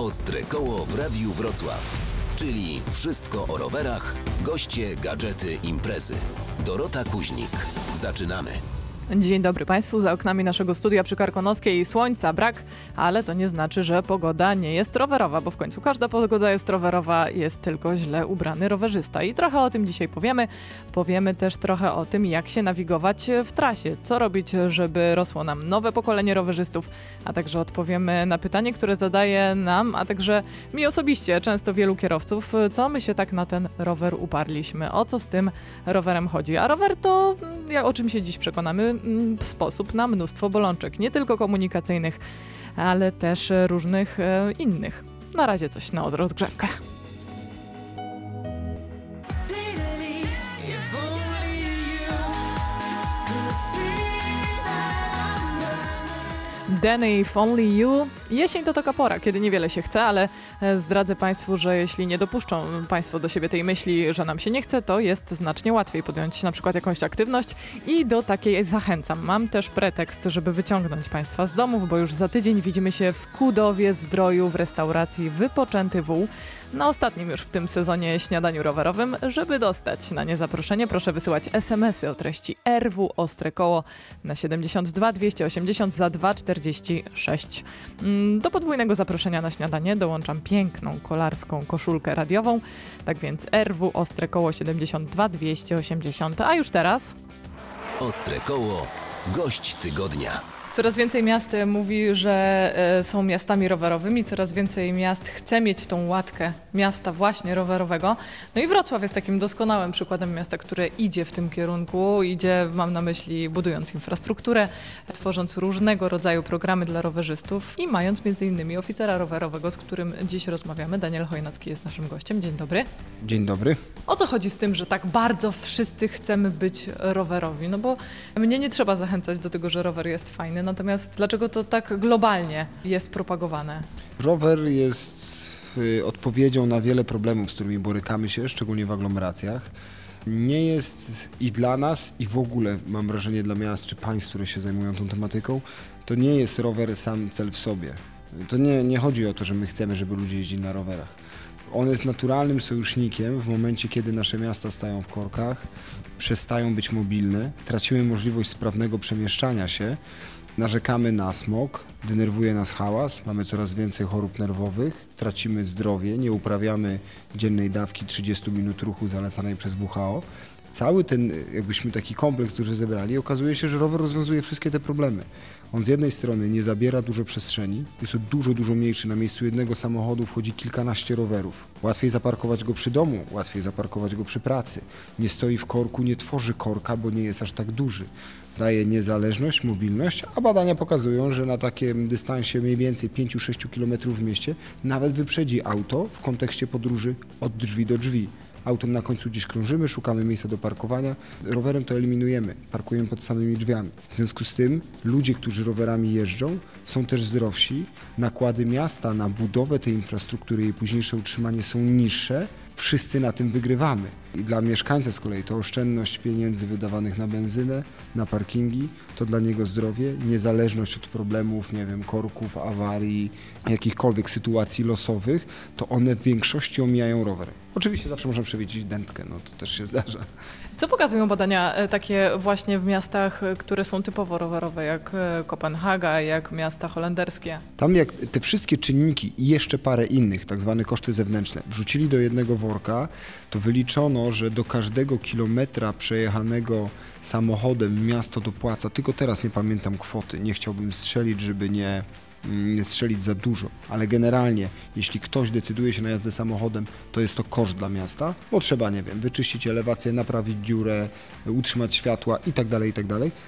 Ostre koło w Radiu Wrocław. Czyli wszystko o rowerach, goście, gadżety, imprezy. Dorota Kuźnik. Zaczynamy. Dzień dobry Państwu. Za oknami naszego studia przy Karkonoskiej słońca brak, ale to nie znaczy, że pogoda nie jest rowerowa, bo w końcu każda pogoda jest rowerowa, jest tylko źle ubrany rowerzysta. I trochę o tym dzisiaj powiemy. Powiemy też trochę o tym, jak się nawigować w trasie, co robić, żeby rosło nam nowe pokolenie rowerzystów, a także odpowiemy na pytanie, które zadaje nam, a także mi osobiście, często wielu kierowców, co my się tak na ten rower uparliśmy, o co z tym rowerem chodzi. A rower to, ja, o czym się dziś przekonamy, mm, sposób na mnóstwo bolączek, nie tylko komunikacyjnych, ale też różnych e, innych. Na razie coś na rozgrzewkę. Danny, if only you. Jesień to taka pora, kiedy niewiele się chce, ale zdradzę Państwu, że jeśli nie dopuszczą Państwo do siebie tej myśli, że nam się nie chce, to jest znacznie łatwiej podjąć na przykład jakąś aktywność i do takiej zachęcam. Mam też pretekst, żeby wyciągnąć Państwa z domów, bo już za tydzień widzimy się w Kudowie Zdroju w restauracji Wypoczęty Wół na ostatnim już w tym sezonie śniadaniu rowerowym. Żeby dostać na nie zaproszenie, proszę wysyłać SMS-y o treści RW Ostre Koło na 72 280 za 246. Mm, Do podwójnego zaproszenia na śniadanie dołączam piękną kolarską koszulkę radiową. Tak więc RW Ostre Koło 72 280. A już teraz Ostre koło. Gość tygodnia. Coraz więcej miast e, mówi, że e, są miastami rowerowymi, coraz więcej miast chce mieć tą łatkę miasta właśnie rowerowego. No i Wrocław jest takim doskonałym przykładem miasta, które idzie w tym kierunku, idzie, mam na myśli, budując infrastrukturę, tworząc różnego rodzaju programy dla rowerzystów i mając między innymi oficera rowerowego, z którym dziś rozmawiamy. Daniel Chojnacki jest naszym gościem. Dzień dobry. Dzień dobry. O co chodzi z tym, że tak bardzo wszyscy chcemy być rowerowi? No bo mnie nie trzeba zachęcać do tego, że rower jest fajny, natomiast dlaczego to tak globalnie jest propagowane? Rower jest y, odpowiedzią na wiele problemów, z którymi borykamy się, szczególnie w aglomeracjach. Nie jest i dla nas, i w ogóle mam wrażenie dla miast czy państw, które się zajmują tą tematyką, to nie jest rower sam cel w sobie. To nie, nie chodzi o to, że my chcemy, żeby ludzie jeździli na rowerach. On jest naturalnym sojusznikiem w momencie, kiedy nasze miasta stają w korkach, przestają być mobilne, tracimy możliwość sprawnego przemieszczania się, narzekamy na smog, denerwuje nas hałas, mamy coraz więcej chorób nerwowych, tracimy zdrowie, nie uprawiamy dziennej dawki 30 minut ruchu zalecanej przez WHO. Cały ten, jakbyśmy taki kompleks duży zebrali, okazuje się, że rower rozwiązuje wszystkie te problemy. On z jednej strony nie zabiera dużo przestrzeni, jest to dużo, dużo mniejszy. Na miejscu jednego samochodu wchodzi kilkanaście rowerów. Łatwiej zaparkować go przy domu, łatwiej zaparkować go przy pracy. Nie stoi w korku, nie tworzy korka, bo nie jest aż tak duży. Daje niezależność, mobilność, a badania pokazują, że na takim dystansie mniej więcej 5-6 km w mieście nawet wyprzedzi auto w kontekście podróży od drzwi do drzwi. Autem na końcu gdzieś krążymy, szukamy miejsca do parkowania, rowerem to eliminujemy, parkujemy pod samymi drzwiami. W związku z tym ludzie, którzy rowerami jeżdżą, są też zdrowsi, nakłady miasta na budowę tej infrastruktury i późniejsze utrzymanie są niższe, wszyscy na tym wygrywamy. I dla mieszkańca z kolei to oszczędność pieniędzy wydawanych na benzynę, na parkingi, to dla niego zdrowie, niezależność od problemów, nie wiem, korków, awarii, jakichkolwiek sytuacji losowych, to one w większości omijają rowery. Oczywiście zawsze można przewidzieć dętkę, no to też się zdarza. Co pokazują badania e, takie właśnie w miastach, e, które są typowo rowerowe, jak e, Kopenhaga, jak miasta holenderskie? Tam jak te wszystkie czynniki i jeszcze parę innych, tak zwane koszty zewnętrzne, wrzucili do jednego worka, to wyliczono, że do każdego kilometra przejechanego samochodem miasto dopłaca, tylko teraz nie pamiętam kwoty, nie chciałbym strzelić, żeby nie, mm, nie strzelić za dużo, ale generalnie, jeśli ktoś decyduje się na jazdę samochodem, to jest to koszt dla miasta, bo trzeba, nie wiem, wyczyścić elewację, naprawić dziurę, utrzymać światła i tak dalej, i tak.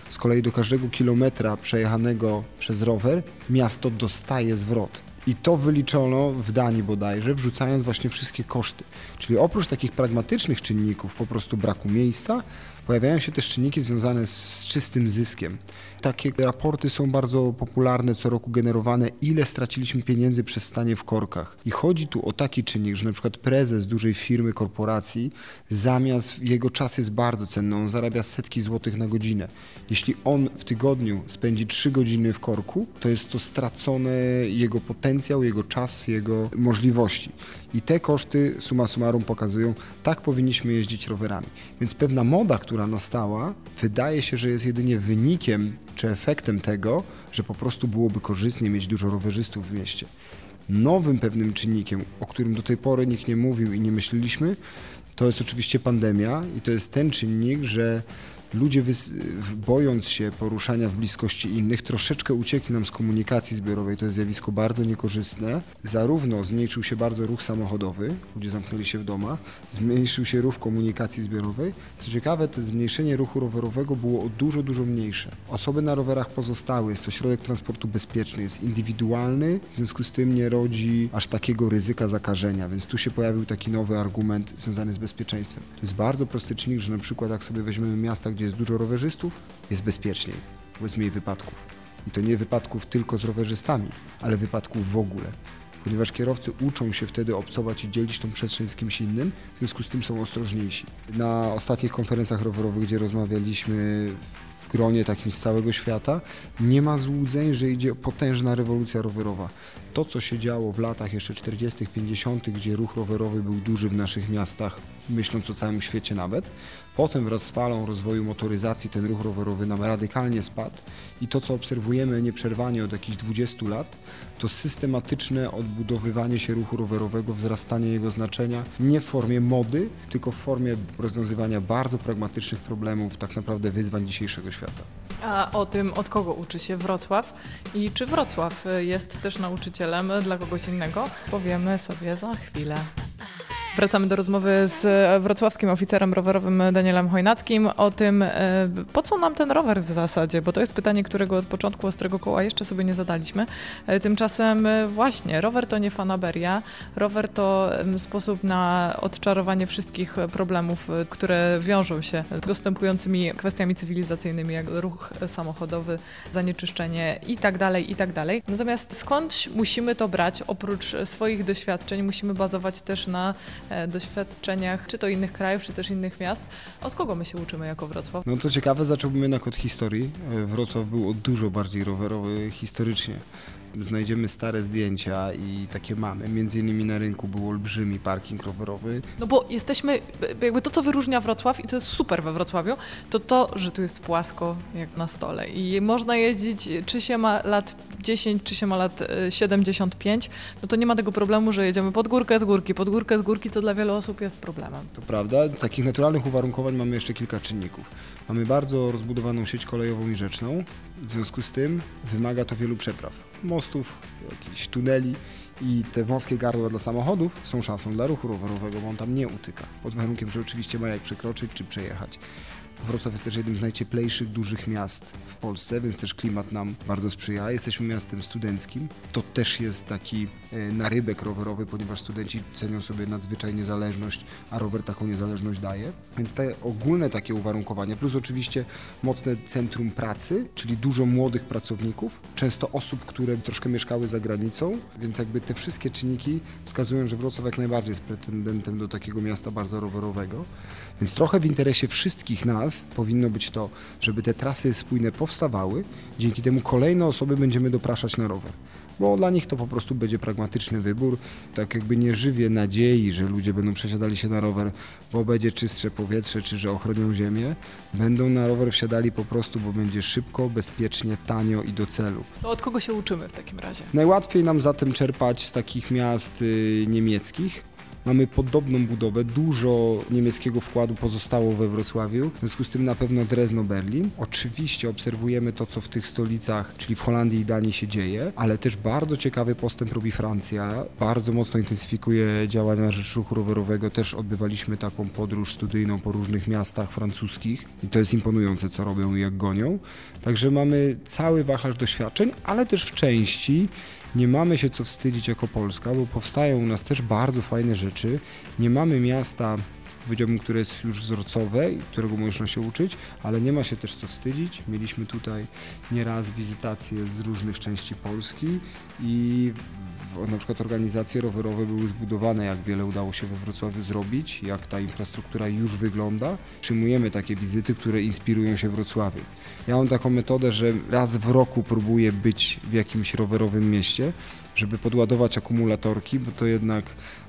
Z kolei do każdego kilometra przejechanego przez rower miasto dostaje zwrot. I to wyliczono w Danii bodajże, wrzucając właśnie wszystkie koszty. Czyli oprócz takich pragmatycznych czynników, po prostu braku miejsca, Pojawiają się też czynniki związane z czystym zyskiem. Takie raporty są bardzo popularne, co roku generowane, ile straciliśmy pieniędzy przez stanie w korkach. I chodzi tu o taki czynnik, że na przykład prezes dużej firmy, korporacji, zamiast jego czas jest bardzo cenny, on zarabia setki złotych na godzinę. Jeśli on w tygodniu spędzi 3 godziny w korku, to jest to stracony jego potencjał, jego czas, jego możliwości. I te koszty summa summarum pokazują, tak powinniśmy jeździć rowerami. Więc pewna moda, która nastała, wydaje się, że jest jedynie wynikiem czy efektem tego, że po prostu byłoby korzystnie mieć dużo rowerzystów w mieście. Nowym pewnym czynnikiem, o którym do tej pory nikt nie mówił i nie myśleliśmy, to jest oczywiście pandemia i to jest ten czynnik, że ludzie bojąc się poruszania w bliskości innych, troszeczkę uciekli nam z komunikacji zbiorowej. To jest zjawisko bardzo niekorzystne. Zarówno zmniejszył się bardzo ruch samochodowy, ludzie zamknęli się w domach, zmniejszył się ruch komunikacji zbiorowej. Co ciekawe, to zmniejszenie ruchu rowerowego było o dużo, dużo mniejsze. Osoby na rowerach pozostały, jest to środek transportu bezpieczny, jest indywidualny, w związku z tym nie rodzi aż takiego ryzyka zakażenia, więc tu się pojawił taki nowy argument związany z bezpieczeństwem. To jest bardzo prosty czynnik, że na przykład jak sobie weźmiemy miasta, gdzie gdzie jest dużo rowerzystów, jest bezpieczniej, bo jest mniej wypadków. I to nie wypadków tylko z rowerzystami, ale wypadków w ogóle. Ponieważ kierowcy uczą się wtedy obcować i dzielić tą przestrzeń z kimś innym, w związku z tym są ostrożniejsi. Na ostatnich konferencjach rowerowych, gdzie rozmawialiśmy w gronie takim z całego świata, nie ma złudzeń, że idzie potężna rewolucja rowerowa. To, co się działo w latach jeszcze 40., 50., gdzie ruch rowerowy był duży w naszych miastach, myśląc o całym świecie nawet, Potem wraz z falą rozwoju motoryzacji ten ruch rowerowy nam radykalnie spadł i to, co obserwujemy nieprzerwanie od jakichś 20 lat, to systematyczne odbudowywanie się ruchu rowerowego, wzrastanie jego znaczenia nie w formie mody, tylko w formie rozwiązywania bardzo pragmatycznych problemów, tak naprawdę wyzwań dzisiejszego świata. A o tym, od kogo uczy się Wrocław i czy Wrocław jest też nauczycielem dla kogoś innego, powiemy sobie za chwilę. Wracamy do rozmowy z wrocławskim oficerem rowerowym Danielem Chojnackim o tym, e, po co nam ten rower w zasadzie, bo to jest pytanie, którego od początku Ostrego Koła jeszcze sobie nie zadaliśmy. E, tymczasem e, właśnie, rower to nie fanaberia, rower to sposób na odczarowanie wszystkich problemów, które wiążą się z postępującymi kwestiami cywilizacyjnymi, jak ruch samochodowy, zanieczyszczenie i tak dalej, i tak. Natomiast skądś musimy to brać, oprócz swoich doświadczeń, musimy bazować też na E, doświadczeniach, czy to innych krajów, czy też innych miast. Od kogo my się uczymy jako Wrocław? No co ciekawe, zacząłbym jednak od historii. E, Wrocław był dużo bardziej rowerowy historycznie znajdziemy stare zdjęcia i takie mamy. Między innymi na rynku był olbrzymi parking rowerowy. No bo jesteśmy, jakby to co wyróżnia Wrocław i to jest super we Wrocławiu, to to, że tu jest płasko jak na stole i można jeździć, czy się ma lat 10, czy się ma lat 75, e, no to nie ma tego problemu, że jedziemy pod górkę z górki, pod górkę z górki, co dla wielu osób jest problemem. To prawda. Takich naturalnych uwarunkowań mamy jeszcze kilka czynników. Mamy bardzo rozbudowaną sieć kolejową i rzeczną, w związku z tym wymaga to wielu przepraw. Mostów, jakichś tuneli i te wąskie gardła dla samochodów są szansą dla ruchu rowerowego, bo on tam nie utyka. Pod warunkiem, że oczywiście ma jak przekroczyć czy przejechać. Wrocław jest też jednym z najcieplejszych dużych miast w Polsce, więc też klimat nam bardzo sprzyja. Jesteśmy miastem studenckim. To też jest taki e, narybek rowerowy, ponieważ studenci cenią sobie nadzwyczaj niezależność, a rower taką niezależność daje. Więc te ogólne takie uwarunkowania, plus oczywiście mocne centrum pracy, czyli dużo młodych pracowników, często osób, które troszkę mieszkały za granicą, więc jakby te wszystkie czynniki wskazują, że Wrocław jak najbardziej jest pretendentem do takiego miasta bardzo rowerowego. Więc trochę w interesie wszystkich nas powinno być to, żeby te trasy spójne powstawały, dzięki temu kolejne osoby będziemy dopraszać na rower. Bo dla nich to po prostu będzie pragmatyczny wybór. Tak jakby nie żywię nadziei, że ludzie będą przesiadali się na rower, bo będzie czystsze powietrze, czy że ochronią ziemię. Będą na rower wsiadali po prostu, bo będzie szybko, bezpiecznie, tanio i do celu. To od kogo się uczymy w takim razie? Najłatwiej nam zatem czerpać z takich miast y, niemieckich Mamy podobną budowę, dużo niemieckiego wkładu pozostało we Wrocławiu, w związku z tym na pewno Drezno, Berlin. Oczywiście obserwujemy to, co w tych stolicach, czyli w Holandii i Danii się dzieje, ale też bardzo ciekawy postęp robi Francja. Bardzo mocno intensyfikuje działania na rzecz ruchu rowerowego. Też odbywaliśmy taką podróż studyjną po różnych miastach francuskich i to jest imponujące, co robią i jak gonią. Także mamy cały wachlarz doświadczeń, ale też w części nie mamy się co wstydzić jako Polska, bo powstają u nas też bardzo fajne rzeczy. Nie mamy miasta powiedziałbym, które jest już wzorcowe i którego można się uczyć, ale nie ma się też co wstydzić. Mieliśmy tutaj nieraz wizytacje z różnych części Polski i na przykład organizacje rowerowe były zbudowane, jak wiele udało się we Wrocławiu zrobić, jak ta infrastruktura już wygląda. Przyjmujemy takie wizyty, które inspirują się Wrocławiem. Ja mam taką metodę, że raz w roku próbuję być w jakimś rowerowym mieście, żeby podładować akumulatorki, bo to jednak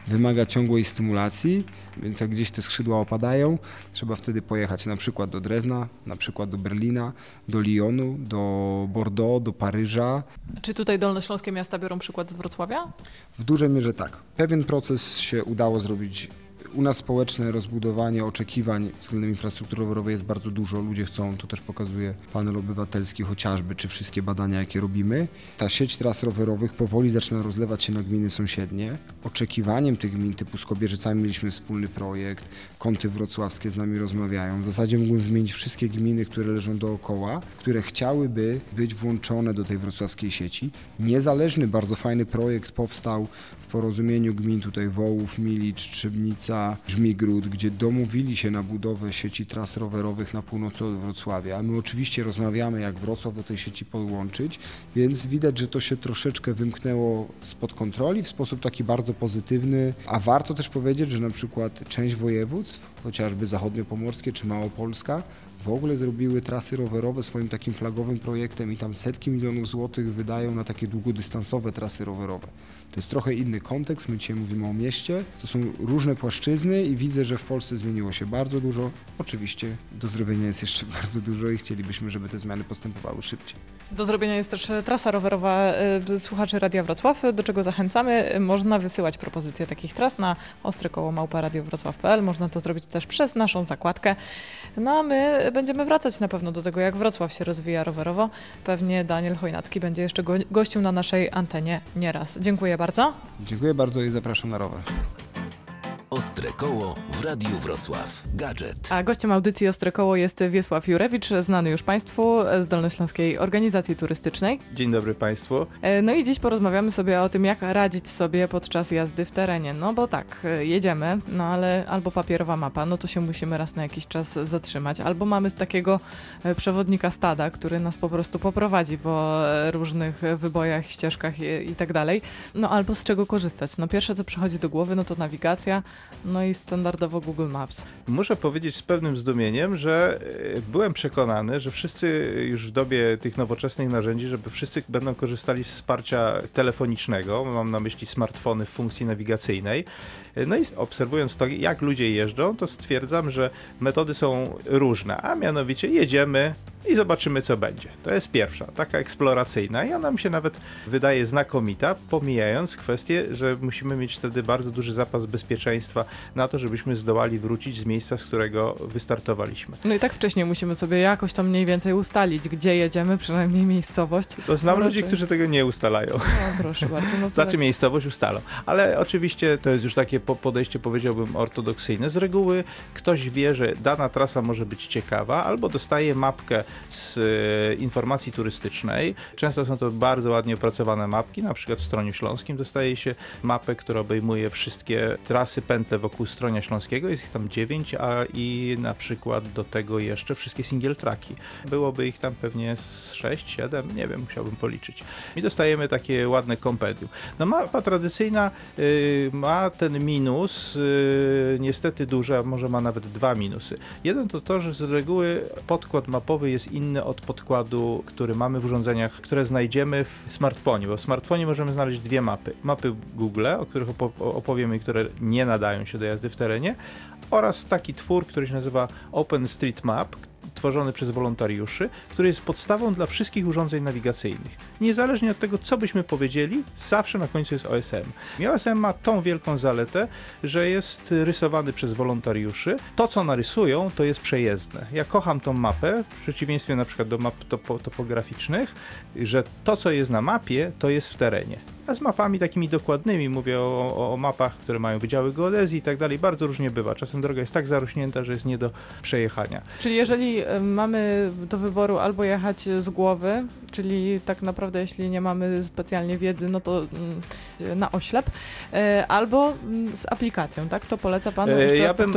wymaga ciągłej stymulacji, więc jak gdzieś te skrzydła opadają, trzeba wtedy pojechać na przykład do Drezna, na przykład do Berlina, do Lyonu, do Bordeaux, do Paryża. Czy tutaj dolnośląskie miasta biorą przykład z Wrocławia? W dużej mierze tak. Pewien proces się udało zrobić. U nas społeczne rozbudowanie oczekiwań względem infrastruktury rowerowej jest bardzo dużo. Ludzie chcą, to też pokazuje panel obywatelski chociażby, czy wszystkie badania, jakie robimy. Ta sieć tras rowerowych powoli zaczyna rozlewać się na gminy sąsiednie. Oczekiwaniem tych gmin typu z Kobierzycami mieliśmy wspólny projekt, kąty wrocławskie z nami rozmawiają. W zasadzie mógłbym wymienić wszystkie gminy, które leżą dookoła, które chciałyby być włączone do tej wrocławskiej sieci. Niezależny, bardzo fajny projekt powstał w porozumieniu gmin tutaj Wołów, Milicz, Trzebnica, Żmigród, gdzie domówili się na budowę sieci tras rowerowych na północy od Wrocławia. My oczywiście rozmawiamy, jak Wrocław do tej sieci podłączyć, więc widać, że to się troszeczkę wymknęło spod kontroli w sposób taki bardzo pozytywny. A warto też powiedzieć, że na przykład część województw, chociażby zachodniopomorskie czy Małopolska, w ogóle zrobiły trasy rowerowe swoim takim flagowym projektem i tam setki milionów złotych wydają na takie długodystansowe trasy rowerowe. To jest trochę inny kontekst, my dzisiaj mówimy o mieście, to są różne płaszczyzny i widzę, że w Polsce zmieniło się bardzo dużo. Oczywiście do zrobienia jest jeszcze bardzo dużo i chcielibyśmy, żeby te zmiany postępowały szybciej. Do zrobienia jest też trasa rowerowa e, słuchaczy Radia Wrocław, do czego zachęcamy. Można wysyłać propozycje takich tras na ostre koło małparadiowrocław.pl. Można to zrobić też przez naszą zakładkę. No a my będziemy wracać na pewno do tego, jak Wrocław się rozwija rowerowo. Pewnie Daniel Chojnacki będzie jeszcze go, gościł na naszej antenie nieraz. Dziękuję bardzo. Dziękuję bardzo i zapraszam na rower. Ostre koło w Radiu Wrocław. Gadżet. A gościem audycji Ostre Koło jest Wiesław Jurewicz, znany już Państwu z Dolnośląskiej Organizacji Turystycznej. Dzień dobry Państwu. E, No i dziś porozmawiamy sobie o tym, jak radzić sobie podczas jazdy w terenie. No bo tak, e, jedziemy, no ale albo papierowa mapa, no to się musimy raz na jakiś czas zatrzymać, albo mamy takiego e, przewodnika stada, który nas po prostu poprowadzi po różnych wybojach, ścieżkach i, i tak dalej. No albo z czego korzystać. No pierwsze, co przychodzi do głowy, no to nawigacja, no i standardowo Google Maps. Muszę powiedzieć z pewnym zdumieniem, że e, byłem przekonany, że wszyscy już w dobie tych nowoczesnych narzędzi, żeby wszyscy będą korzystali z wsparcia telefonicznego, mam na myśli smartfony w funkcji nawigacyjnej. No i obserwując to, jak ludzie jeżdżą, to stwierdzam, że metody są różne, a mianowicie jedziemy i zobaczymy, co będzie. To jest pierwsza, taka eksploracyjna i ona mi się nawet wydaje znakomita, pomijając kwestię, że musimy mieć wtedy bardzo duży zapas bezpieczeństwa na to, żebyśmy zdołali wrócić z miejsca, z którego wystartowaliśmy. No i tak wcześniej musimy sobie jakoś tam mniej więcej ustalić, gdzie jedziemy, przynajmniej miejscowość. To znam No ludzi, którzy tego nie ustalają. No proszę bardzo. No to Znaczy miejscowość ustalą. Ale oczywiście to jest już takie podejście, powiedziałbym, ortodoksyjne. Z reguły ktoś wie, że dana trasa może być ciekawa, albo dostaje mapkę z e, informacji turystycznej. Często są to bardzo ładnie opracowane mapki, na przykład w Stroniu Śląskim dostaje się mapę, która obejmuje wszystkie trasy pętle wokół Stronia Śląskiego. Jest ich tam dziewięć, a i na przykład do tego jeszcze wszystkie single tracki. Byłoby ich tam pewnie z 6, 7, nie wiem, musiałbym policzyć. I dostajemy takie ładne kompendium. No mapa tradycyjna y, ma ten minus, y, niestety duży, a może ma nawet dwa minusy. Jeden to to, że z reguły podkład mapowy jest inny od podkładu, który mamy w urządzeniach, które znajdziemy w smartfonie, bo w smartfonie możemy znaleźć dwie mapy. Mapy Google, o których opo- opowiemy które nie nadają się do jazdy w terenie, oraz taki twór, który się nazywa OpenStreetMap, tworzony przez wolontariuszy, który jest podstawą dla wszystkich urządzeń nawigacyjnych. Niezależnie od tego, co byśmy powiedzieli, zawsze na końcu jest OSM. I OSM ma tą wielką zaletę, że jest rysowany przez wolontariuszy. To, co narysują, to jest przejezdne. Ja kocham tą mapę, w przeciwieństwie na przykład do map topo topograficznych, że to, co jest na mapie, to jest w terenie. A z mapami takimi dokładnymi, mówię o, o, mapach, które mają wydziały geodezji i tak dalej, bardzo różnie bywa. Czasem droga jest tak zarośnięta, że jest nie do przejechania. Czyli jeżeli e, mamy do wyboru albo jechać z głowy, czyli tak naprawdę jeśli nie mamy specjalnie wiedzy, no to mm, na oślep, e, albo mm, z aplikacją, tak? To poleca Pan? E, Jeszcze Ja bym,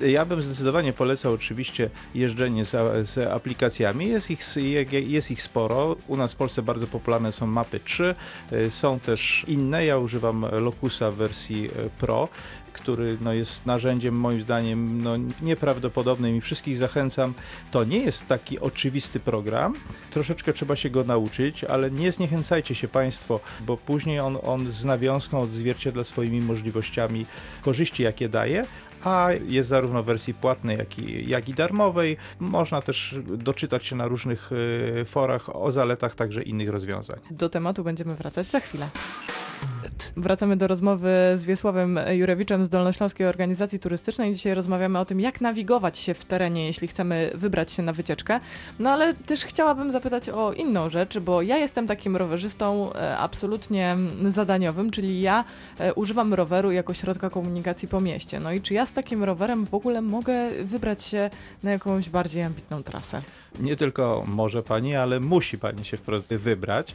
e, ja bym zdecydowanie polecał oczywiście jeżdżenie z, z aplikacjami. Jest ich, jest ich sporo. U nas w Polsce bardzo popularne są mapy 3. E, Są też inne. Ja używam Locusa w wersji e, Pro który no, jest narzędziem moim zdaniem no, nieprawdopodobnym i wszystkich zachęcam. To nie jest taki oczywisty program, troszeczkę trzeba się go nauczyć, ale nie zniechęcajcie się Państwo, bo później on, on z nawiązką odzwierciedla swoimi możliwościami korzyści, jakie daje, a jest zarówno w wersji płatnej, jak i, jak i darmowej. Można też doczytać się na różnych e, forach o zaletach także innych rozwiązań. Do tematu będziemy wracać za chwilę. Wracamy do rozmowy z Wiesławem Jurewiczem z Dolnośląskiej Organizacji Turystycznej. Dzisiaj rozmawiamy o tym, jak nawigować się w terenie, jeśli chcemy wybrać się na wycieczkę. No ale też chciałabym zapytać o inną rzecz, bo ja jestem takim rowerzystą e, absolutnie zadaniowym, czyli ja e, używam roweru jako środka komunikacji po mieście. No i czy ja z takim rowerem w ogóle mogę wybrać się na jakąś bardziej ambitną trasę? Nie tylko może pani, ale musi pani się wprost wybrać.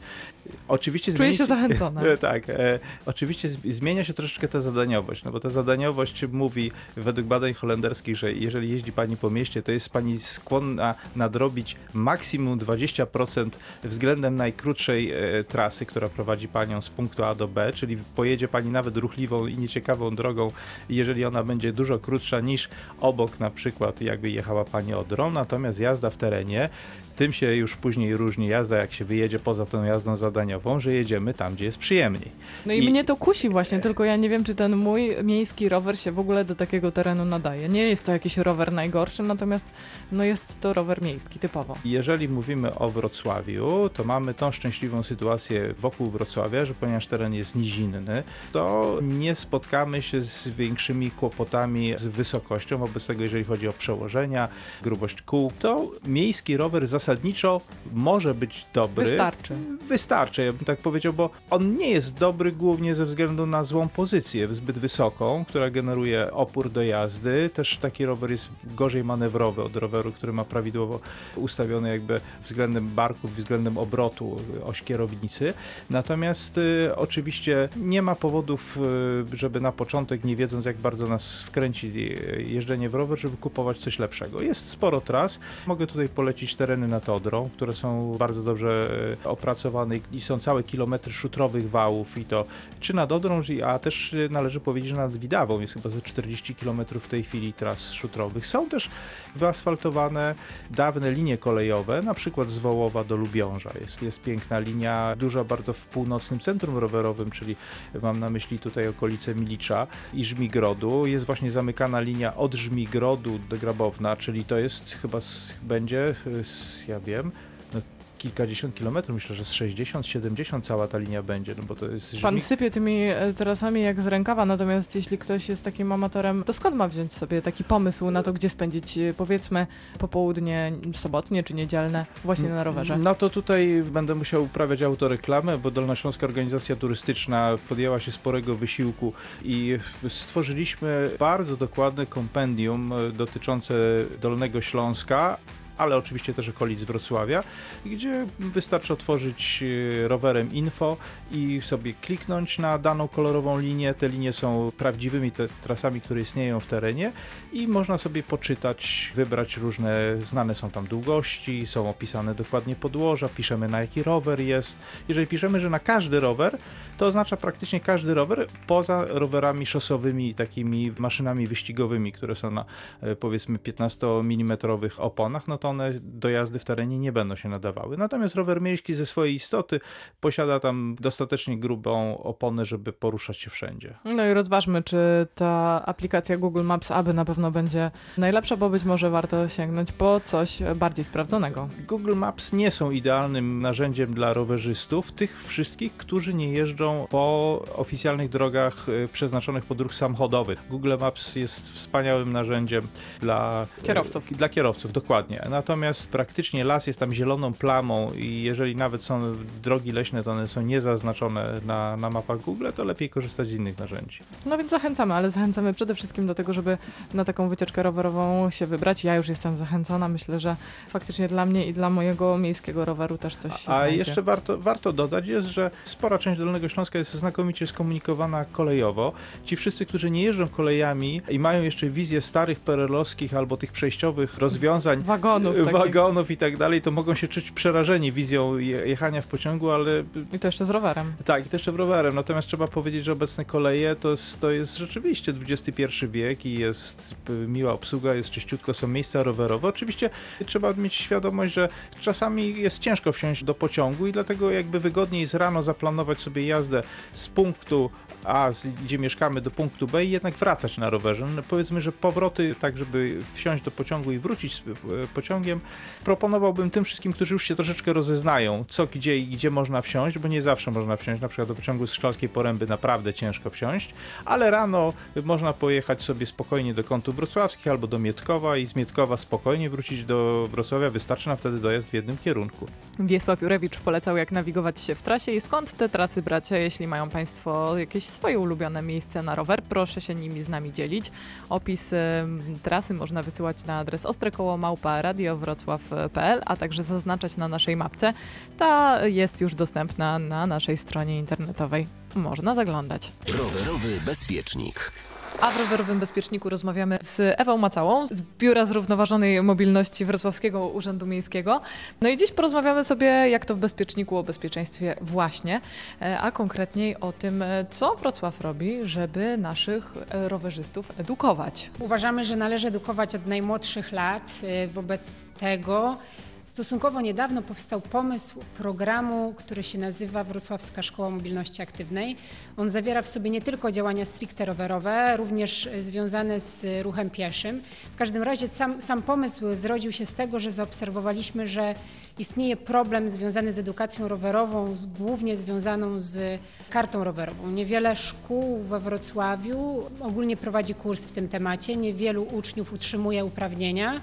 Oczywiście Czuję zmieni się zachęcona. Tak, e, oczywiście zmienia się troszeczkę ta zadaniowość, no bo ta zadaniowość mówi według badań holenderskich, że jeżeli jeździ pani po mieście, to jest pani skłonna nadrobić maksimum 20% względem najkrótszej e, trasy, która prowadzi panią z punktu A do B, czyli pojedzie pani nawet ruchliwą i nieciekawą drogą, jeżeli ona będzie dużo krótsza niż obok na przykład jakby jechała pani Odrą, natomiast jazda w terenie tym się już później różni jazda, jak się wyjedzie poza tą jazdą zadaniową, że jedziemy tam, gdzie jest przyjemniej. No i, I- mnie to kusi właśnie, tylko ja nie wiem, czy ten mój miejski rower się w ogóle do takiego terenu nadaje. Nie jest to jakiś rower najgorszy, natomiast no jest to rower miejski typowo. Jeżeli mówimy o Wrocławiu, to mamy tą szczęśliwą sytuację wokół Wrocławia, że ponieważ teren jest nizinny, to nie spotkamy się z większymi kłopotami z wysokością. Wobec tego, jeżeli chodzi o przełożenia, grubość kół, to miejski rower zasadniczo może być dobry. Wystarczy. Wystarczy, ja bym tak powiedział, bo on nie jest dobry głównie ze względu na złą pozycję, zbyt wysoką, która generuje opór do jazdy. Też taki rower jest gorzej manewrowy od roweru, który ma prawidłowo ustawiony jakby względem barków, względem obrotu oś kierownicy. Natomiast y, oczywiście nie ma powodów, y, żeby na początek, nie wiedząc jak bardzo nas wkręci y, jeżdżenie w rower, żeby kupować coś lepszego. Jest sporo tras. Mogę tutaj polecić tereny nad Odrą, które są bardzo dobrze e, opracowane są całe kilometry szutrowych wałów i to czy nad Odrą, a też e, należy powiedzieć, że nad Widawą jest chyba ze 40 km w tej chwili tras szutrowych. Są też wyasfaltowane dawne linie kolejowe, na przykład z Wołowa do Lubiąża. Jest, jest piękna linia, duża bardzo w północnym centrum rowerowym, czyli mam na myśli tutaj okolice Milicza i Żmigrodu. Jest właśnie zamykana linia od Żmigrodu do Grabowna, czyli to jest chyba z, będzie, y, z, ja wiem, kilkadziesiąt kilometrów, myślę, że z 60-70 cała ta linia będzie, no bo to jest Pan Żmig- sypie tymi e, trasami jak z rękawa, natomiast jeśli ktoś jest takim amatorem, to skąd ma wziąć sobie taki pomysł na to, gdzie spędzić e, powiedzmy popołudnie sobotnie czy niedzielne właśnie na rowerze? No to tutaj będę musiał uprawiać autoreklamę, bo Dolnośląska Organizacja Turystyczna podjęła się sporego wysiłku i stworzyliśmy bardzo dokładne kompendium e, dotyczące Dolnego Śląska, ale oczywiście też okolic Wrocławia, gdzie wystarczy otworzyć e, rowerem info i sobie kliknąć na daną kolorową linię. Te linie są prawdziwymi trasami, które istnieją w terenie i można sobie poczytać, wybrać różne, znane są tam długości, są opisane dokładnie podłoża, piszemy na jaki rower jest. Jeżeli piszemy, że na każdy rower, to oznacza praktycznie każdy rower, poza rowerami szosowymi, takimi maszynami wyścigowymi, które są na e, powiedzmy 15 mm oponach, no to one do jazdy w terenie nie będą się nadawały. Natomiast rower miejski ze swojej istoty posiada tam dostatecznie grubą oponę, żeby poruszać się wszędzie. No i rozważmy, czy ta aplikacja Google Maps aby na pewno będzie najlepsza, bo być może warto sięgnąć po coś bardziej sprawdzonego. Google Maps nie są idealnym narzędziem dla rowerzystów, tych wszystkich, którzy nie jeżdżą po oficjalnych drogach e, przeznaczonych pod ruch samochodowy. Google Maps jest wspaniałym narzędziem dla Kierowców. e, Dla kierowców, dokładnie. Natomiast praktycznie las jest tam zieloną plamą i jeżeli nawet są drogi leśne, to one są niezaznaczone na, na mapach Google, to lepiej korzystać z innych narzędzi. No więc zachęcamy, ale zachęcamy przede wszystkim do tego, żeby na taką wycieczkę rowerową się wybrać. Ja już jestem zachęcona. Myślę, że faktycznie dla mnie i dla mojego miejskiego roweru też coś się A znajdzie. jeszcze warto, warto dodać jest, że spora część Dolnego Śląska jest znakomicie skomunikowana kolejowo. Ci wszyscy, którzy nie jeżdżą kolejami i mają jeszcze wizję starych perelowskich albo tych przejściowych rozwiązań, Wagonów e, takich. wagonów i tak dalej, to mogą się czuć przerażeni wizją je- jechania w pociągu, ale I to jeszcze z rowerem. tak, i też rowerem. Natomiast trzeba powiedzieć, że obecne koleje to, jest- to jest rzeczywiście XXI wiek i jest miła obsługa, jest czyściutko, są miejsca rowerowe. Oczywiście trzeba mieć świadomość, że czasami jest ciężko wsiąść do pociągu i dlatego jakby wygodniej jest rano zaplanować sobie jazdę z punktu A, z- gdzie mieszkamy, do punktu B i jednak wracać na rowerze. No, powiedzmy, że powroty, tak żeby wsiąść do pociągu i wrócić z y, pociągiem, proponowałbym tym wszystkim, którzy już się troszeczkę rozeznają, co, gdzie i gdzie można wsiąść, bo nie zawsze można wsiąść, na przykład do pociągu z Szklarskiej Poręby naprawdę ciężko wsiąść, ale rano można pojechać sobie spokojnie do kątów wrocławskich albo do Mietkowa i z Mietkowa spokojnie wrócić do Wrocławia, wystarczy nam wtedy dojazd w jednym kierunku. Wiesław Jurewicz polecał, jak nawigować się w trasie i skąd te trasy brać. Jeśli mają Państwo jakieś swoje ulubione miejsce na rower, proszę się nimi z nami dzielić. Opis em, trasy można wysyłać na adres ostrekołomałpa radiowrocław.pl, a także zaznaczać na naszej mapce. Ta jest już dostępna na naszej stronie internetowej. Można zaglądać. Rowerowy bezpiecznik. A w rowerowym bezpieczniku rozmawiamy z Ewą Macałą z Biura Zrównoważonej Mobilności Wrocławskiego Urzędu Miejskiego. No i dziś porozmawiamy sobie, jak to w bezpieczniku o bezpieczeństwie właśnie, e, a konkretniej o tym, e, co Wrocław robi, żeby naszych e, rowerzystów edukować. Uważamy, że należy edukować od najmłodszych lat. Wobec tego stosunkowo niedawno powstał pomysł programu, który się nazywa Wrocławska Szkoła Mobilności Aktywnej. On zawiera w sobie nie tylko działania stricte rowerowe, również związane z ruchem pieszym. W każdym razie sam, sam pomysł zrodził się z tego, że zaobserwowaliśmy, że istnieje problem związany z edukacją rowerową, głównie związaną z kartą rowerową. Niewiele szkół we Wrocławiu ogólnie prowadzi kurs w tym temacie, niewielu uczniów utrzymuje uprawnienia.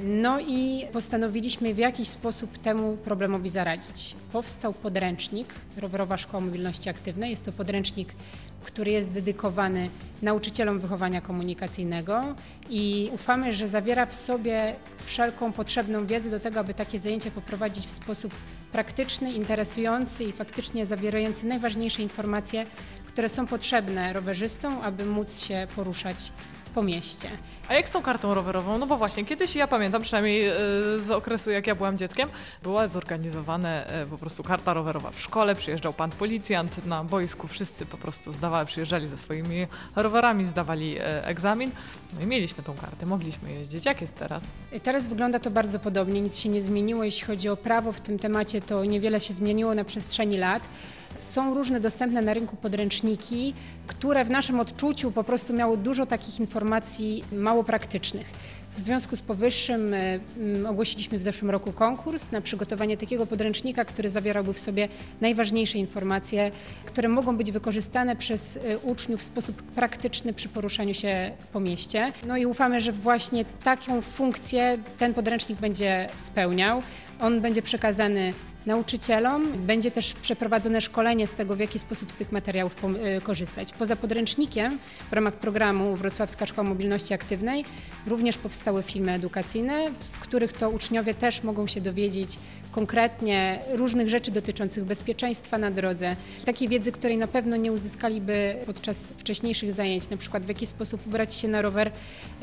No i postanowiliśmy w jakiś sposób temu problemowi zaradzić. Powstał podręcznik Rowerowa Szkoła Mobilności Aktywnej. Jest to podręcznik, który jest dedykowany nauczycielom wychowania komunikacyjnego i ufamy, że zawiera w sobie wszelką potrzebną wiedzę do tego, aby takie zajęcia poprowadzić w sposób praktyczny, interesujący i faktycznie zawierający najważniejsze informacje, które są potrzebne rowerzystom, aby móc się poruszać po mieście. A jak z tą kartą rowerową? No bo właśnie, kiedyś ja pamiętam, przynajmniej e, z okresu jak ja byłam dzieckiem, była zorganizowana e, po prostu karta rowerowa w szkole, przyjeżdżał pan policjant na boisku, wszyscy po prostu zdawali, przyjeżdżali ze swoimi rowerami, zdawali e, egzamin, no i mieliśmy tą kartę, mogliśmy jeździć. Jak jest teraz? Teraz wygląda to bardzo podobnie, nic się nie zmieniło. Jeśli chodzi o prawo w tym temacie, to niewiele się zmieniło na przestrzeni lat. Są różne dostępne na rynku podręczniki, które w naszym odczuciu po prostu miało dużo takich informacji mało praktycznych. W związku z powyższym e, mm, ogłosiliśmy w zeszłym roku konkurs na przygotowanie takiego podręcznika, który zawierałby w sobie najważniejsze informacje, które mogą być wykorzystane przez e, uczniów w sposób praktyczny przy poruszaniu się po mieście. No i ufamy, że właśnie taką funkcję ten podręcznik będzie spełniał. On będzie przekazany nauczycielom. Będzie też przeprowadzone szkolenie z tego, w jaki sposób z tych materiałów y, korzystać. Poza podręcznikiem w ramach programu Wrocławska Szkoła Mobilności Aktywnej również powstały filmy edukacyjne, z których to uczniowie też mogą się dowiedzieć konkretnie różnych rzeczy dotyczących bezpieczeństwa na drodze, takiej wiedzy, której na pewno nie uzyskaliby podczas wcześniejszych zajęć, na przykład w jaki sposób ubrać się na rower,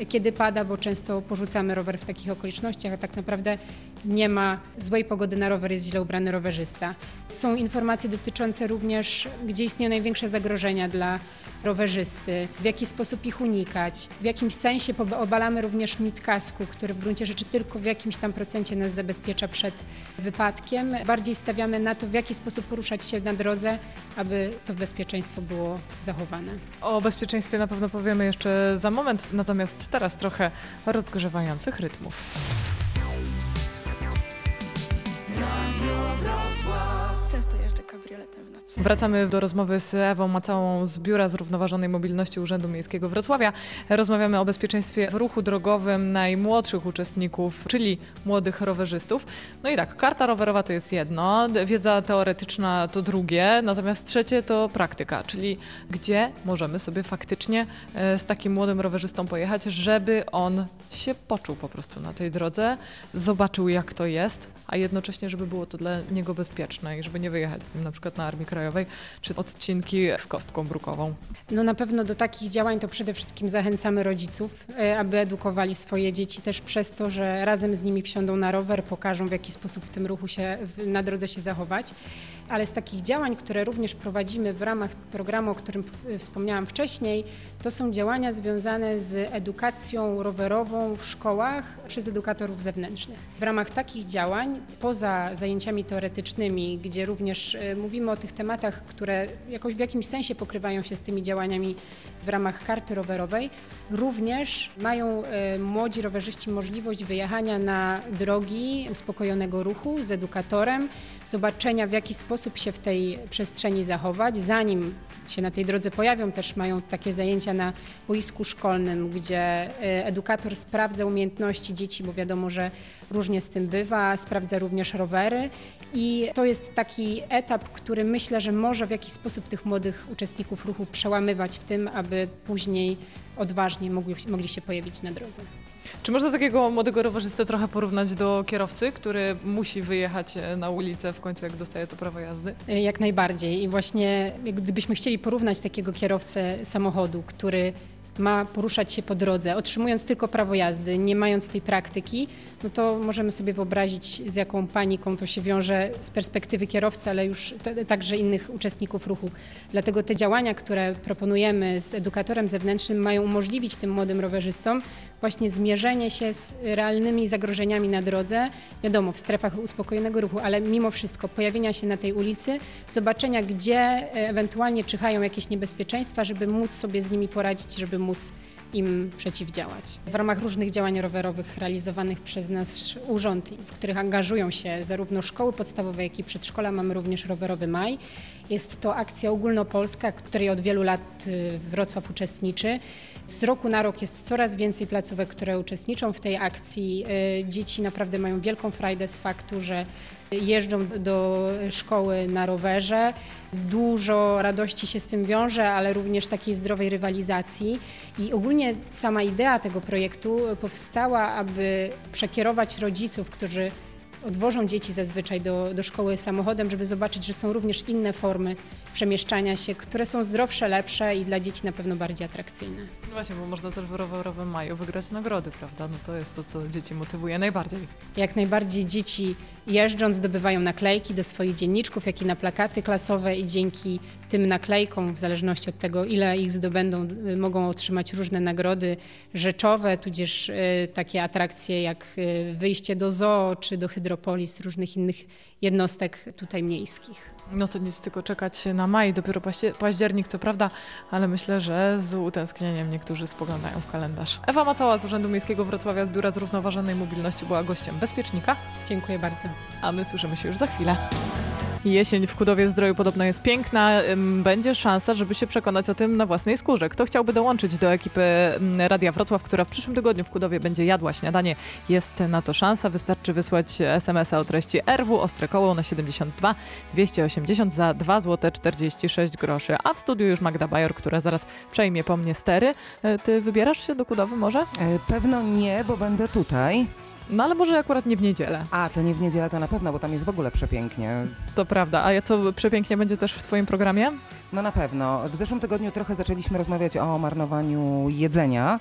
kiedy pada, bo często porzucamy rower w takich okolicznościach, a tak naprawdę nie ma złej pogody na rower, jest źle ubrany rowerzysta. Są informacje dotyczące również, gdzie istnieją największe zagrożenia dla rowerzysty, w jaki sposób ich unikać. W jakimś sensie obalamy również mit kasku, który w gruncie rzeczy tylko w jakimś tam procencie nas zabezpiecza przed wypadkiem. Bardziej stawiamy na to, w jaki sposób poruszać się na drodze, aby to bezpieczeństwo było zachowane. O bezpieczeństwie na pewno powiemy jeszcze za moment, natomiast teraz trochę rozgrzewających rytmów. Często jeżdżę. Wracamy do rozmowy z Ewą Macałą z Biura Zrównoważonej Mobilności Urzędu Miejskiego Wrocławia. Rozmawiamy o bezpieczeństwie w ruchu drogowym najmłodszych uczestników, czyli młodych rowerzystów. No i tak, karta rowerowa to jest jedno, wiedza teoretyczna to drugie, natomiast trzecie to praktyka, czyli gdzie możemy sobie faktycznie e, z takim młodym rowerzystą pojechać, żeby on się poczuł po prostu na tej drodze, zobaczył jak to jest, a jednocześnie, żeby było to dla niego bezpieczne i żeby nie wyjechać z nim na przykład na Armii Krajowej, czy odcinki z kostką brukową. No na pewno do takich działań to przede wszystkim zachęcamy rodziców, e, aby edukowali swoje dzieci też przez to, że razem z nimi wsiądą na rower, pokażą w jaki sposób w tym ruchu się, na drodze się zachować. Ale z takich działań, które również prowadzimy w ramach programu, o którym w- wspomniałam wcześniej, to są działania związane z edukacją rowerową w szkołach przez edukatorów zewnętrznych. W ramach takich działań, poza zajęciami teoretycznymi, gdzie również e, mówimy o tych tematach, które jakoś w jakimś sensie pokrywają się z tymi działaniami w ramach karty rowerowej, również mają e, młodzi rowerzyści możliwość wyjechania na drogi uspokojonego ruchu z edukatorem, zobaczenia w jaki sposób się w tej przestrzeni zachować, zanim się na tej drodze pojawią. Też mają takie zajęcia na boisku szkolnym, gdzie e, edukator sprawdza umiejętności dzieci, bo wiadomo, że różnie z tym bywa, sprawdza również rowery i to jest taki etap, który myślę, że może w jakiś sposób tych młodych uczestników ruchu przełamywać w tym, aby później odważnie mogli, mogli się pojawić na drodze. Czy można takiego młodego rowerzystę trochę porównać do kierowcy, który musi wyjechać e, na ulicę w końcu, jak dostaje to prawo jazdy? Y, Jak najbardziej. I właśnie jak gdybyśmy chcieli porównać takiego kierowcę samochodu, który ma poruszać się po drodze, otrzymując tylko prawo jazdy, nie mając tej praktyki, no to możemy sobie wyobrazić, z jaką paniką to się wiąże z perspektywy kierowcy, ale już te, także innych uczestników ruchu. Dlatego te działania, które proponujemy z edukatorem zewnętrznym, mają umożliwić tym młodym rowerzystom właśnie zmierzenie się z realnymi zagrożeniami na drodze, wiadomo, w strefach uspokojonego ruchu, ale mimo wszystko pojawienia się na tej ulicy, zobaczenia, gdzie e, ewentualnie czyhają jakieś niebezpieczeństwa, żeby móc sobie z nimi poradzić, żeby móc im przeciwdziałać. W ramach różnych działań rowerowych realizowanych przez nasz urząd, w których angażują się zarówno szkoły podstawowe, jak i przedszkola, mamy również Rowerowy Maj. Jest to akcja ogólnopolska, której od wielu lat y, Wrocław uczestniczy. Z roku na rok jest coraz więcej placówek, które uczestniczą w tej akcji. Y, Dzieci naprawdę mają wielką frajdę z faktu, że jeżdżą do szkoły na rowerze. Dużo radości się z tym wiąże, ale również takiej zdrowej rywalizacji. I ogólnie sama idea tego projektu powstała, aby przekierować rodziców, którzy odwożą dzieci zazwyczaj do, do szkoły samochodem, żeby zobaczyć, że są również inne formy przemieszczania się, które są zdrowsze, lepsze i dla dzieci na pewno bardziej atrakcyjne. No właśnie, bo można też w rowerowym maju wygrać nagrody, prawda? No to jest to, co dzieci motywuje najbardziej. Jak najbardziej dzieci jeżdżąc zdobywają naklejki do swoich dzienniczków, jak i na plakaty klasowe i dzięki tym naklejkom, w zależności od tego, ile ich zdobędą, y, mogą otrzymać różne nagrody rzeczowe, tudzież y, takie atrakcje jak y, wyjście do zoo czy do hydropolis, różnych innych jednostek tutaj miejskich. No to nic, tylko czekać na maj, dopiero paździe- październik, co prawda, ale myślę, że z utęsknieniem niektórzy spoglądają w kalendarz. Ewa Macała z Urzędu Miejskiego Wrocławia z Biura Zrównoważonej Mobilności była gościem Bezpiecznika, Dziękuję bardzo. a my słyszymy się już za chwilę. Jesień w Kudowie Zdroju podobno jest piękna. Będzie szansa, żeby się przekonać o tym na własnej skórze. Kto chciałby dołączyć do ekipy Radia Wrocław, która w przyszłym tygodniu w Kudowie będzie jadła śniadanie, jest na to szansa. Wystarczy wysłać SMS-a o treści RW Ostre Koło na 72 280 za 2 zł 46 groszy. A w studiu już Magda Bajor, która zaraz przejmie po mnie stery. E, Ty wybierasz się do Kudowy może? E, Pewno nie, bo będę tutaj. No ale może akurat nie w niedzielę. A, to nie w niedzielę to na pewno, bo tam jest w ogóle przepięknie. To prawda. A co przepięknie będzie też w Twoim programie? No na pewno. W zeszłym tygodniu trochę zaczęliśmy rozmawiać o marnowaniu jedzenia.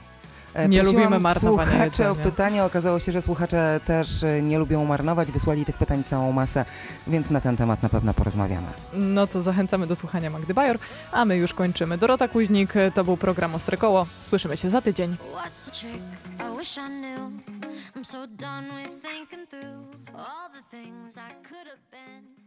E, Nie prosiłam lubimy marnowania słuchaczy o pytania. Okazało się, że słuchacze też e, nie lubią marnować. Wysłali tych pytań całą masę, więc na ten temat na pewno porozmawiamy. No to zachęcamy do słuchania Magdy Bajor, a my już kończymy. Dorota Kuźnik, to był program Ostre Koło. Słyszymy się za tydzień. I'm so done with thinking through all the things I could have been.